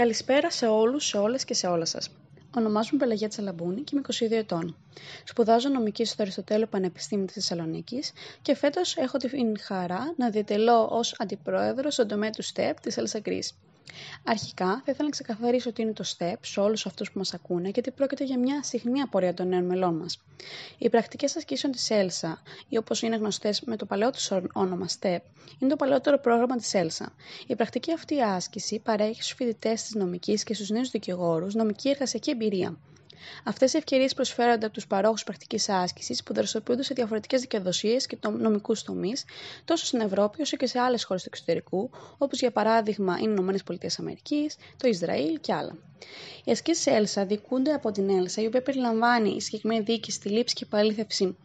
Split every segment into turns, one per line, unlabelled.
Καλησπέρα σε όλους, σε όλες και σε όλα σας. Ονομάζομαι Πελαγία Τσαλαμπούνη και είμαι 22 ετών. Σπουδάζω νομική στο Αριστοτέλειο Πανεπιστήμιο της Θεσσαλονίκης και φέτος έχω την χαρά να διατελώ ως αντιπρόεδρο στον τομέα του ΣΤΕΠ της Έλσα Αρχικά, θα ήθελα να ξεκαθαρίσω τι είναι το STEP σε όλους αυτούς που μας ακούνε, γιατί πρόκειται για μια συχνή απορία των νέων μελών μας. Οι πρακτικές ασκήσεων της ELSA, ή όπως είναι γνωστές με το παλαιό τους όνομα STEP, είναι το παλαιότερο πρόγραμμα της ELSA. Η πρακτική αυτή άσκηση παρέχει στους φοιτητές της νομικής και στους νέους δικηγόρους νομική εργασιακή εμπειρία. Αυτές οι ευκαιρίες προσφέρονται από τους παρόχους πρακτικής άσκησης που δραστηριοποιούνται σε διαφορετικές δικαιοδοσίες και νομικούς τομείς, τόσο στην Ευρώπη όσο και σε άλλες χώρες του εξωτερικού, όπως για παράδειγμα οι ΗΠΑ, το Ισραήλ και άλλα. Οι ασκήσεις ΕΛΣΑ διοικούνται από την ΕΛΣΑ, η οποία περιλαμβάνει η συγκεκριμένη διοίκηση, τη λήψη και επαλήθευση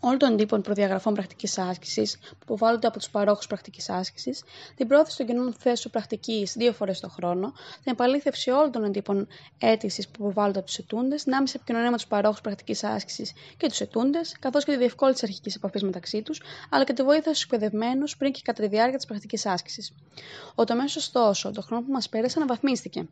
όλων των τύπων προδιαγραφών πρακτικής άσκησης που υποβάλλονται από τους παρόχους πρακτικής άσκησης, την πρόθεση των κοινών θέσεων πρακτικής δύο φορές το χρόνο, την επαλήθευση όλων των τύπων αίτησης που υποβάλλονται από τους ετούντες, την άμεση επικοινωνία με τους παρόχους πρακτικής άσκησης και τους ετούντες, καθώς και τη διευκόλυνση αρχικής επαφής μεταξύ τους, αλλά και τη βοήθεια στους εκπαιδευμένους πριν και κατά τη διάρκεια της πρακτικής άσκησης. Ο τομέας, ωστόσο, το χρόνο που μας πέρασε αναβαθμίστηκε.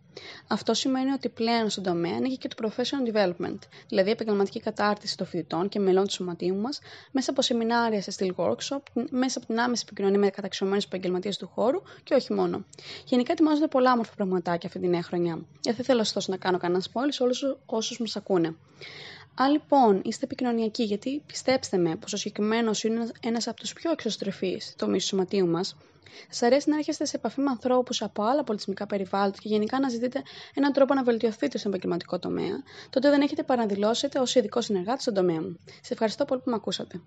Αυτό σημαίνει ότι πλέον στον τομέα ανήκει και το professional development, δηλαδή επαγγελματική κατάρτιση των φοιτητών και μελών του σωματείου μας, μέσα από σεμινάρια σε στυλ workshop, μέσα από την άμεση επικοινωνία με καταξιωμένους επαγγελματίες του χώρου και όχι μόνο. Γενικά ετοιμάζονται πολλά όμορφα πραγματάκια αυτή τη νέα χρονιά. Δεν θα ήθελα ωστόσο να κάνω κανένα spoiler σε όλους όσους μας ακούνε. Αν λοιπόν είστε επικοινωνιακοί, γιατί πιστέψτε με πως ο συγκεκριμένος είναι ένας από τους πιο εξωστρεφείς τομείς του σωματείου μας, Σας αρέσει να έρχεστε σε επαφή με ανθρώπους από άλλα πολιτισμικά περιβάλλοντα και γενικά να ζητείτε έναν τρόπο να βελτιωθείτε στον επαγγελματικό τομέα, τότε δεν έχετε παραδηλώσετε ως ειδικός συνεργάτης στον τομέα μου. Σε ευχαριστώ πολύ που με ακούσατε.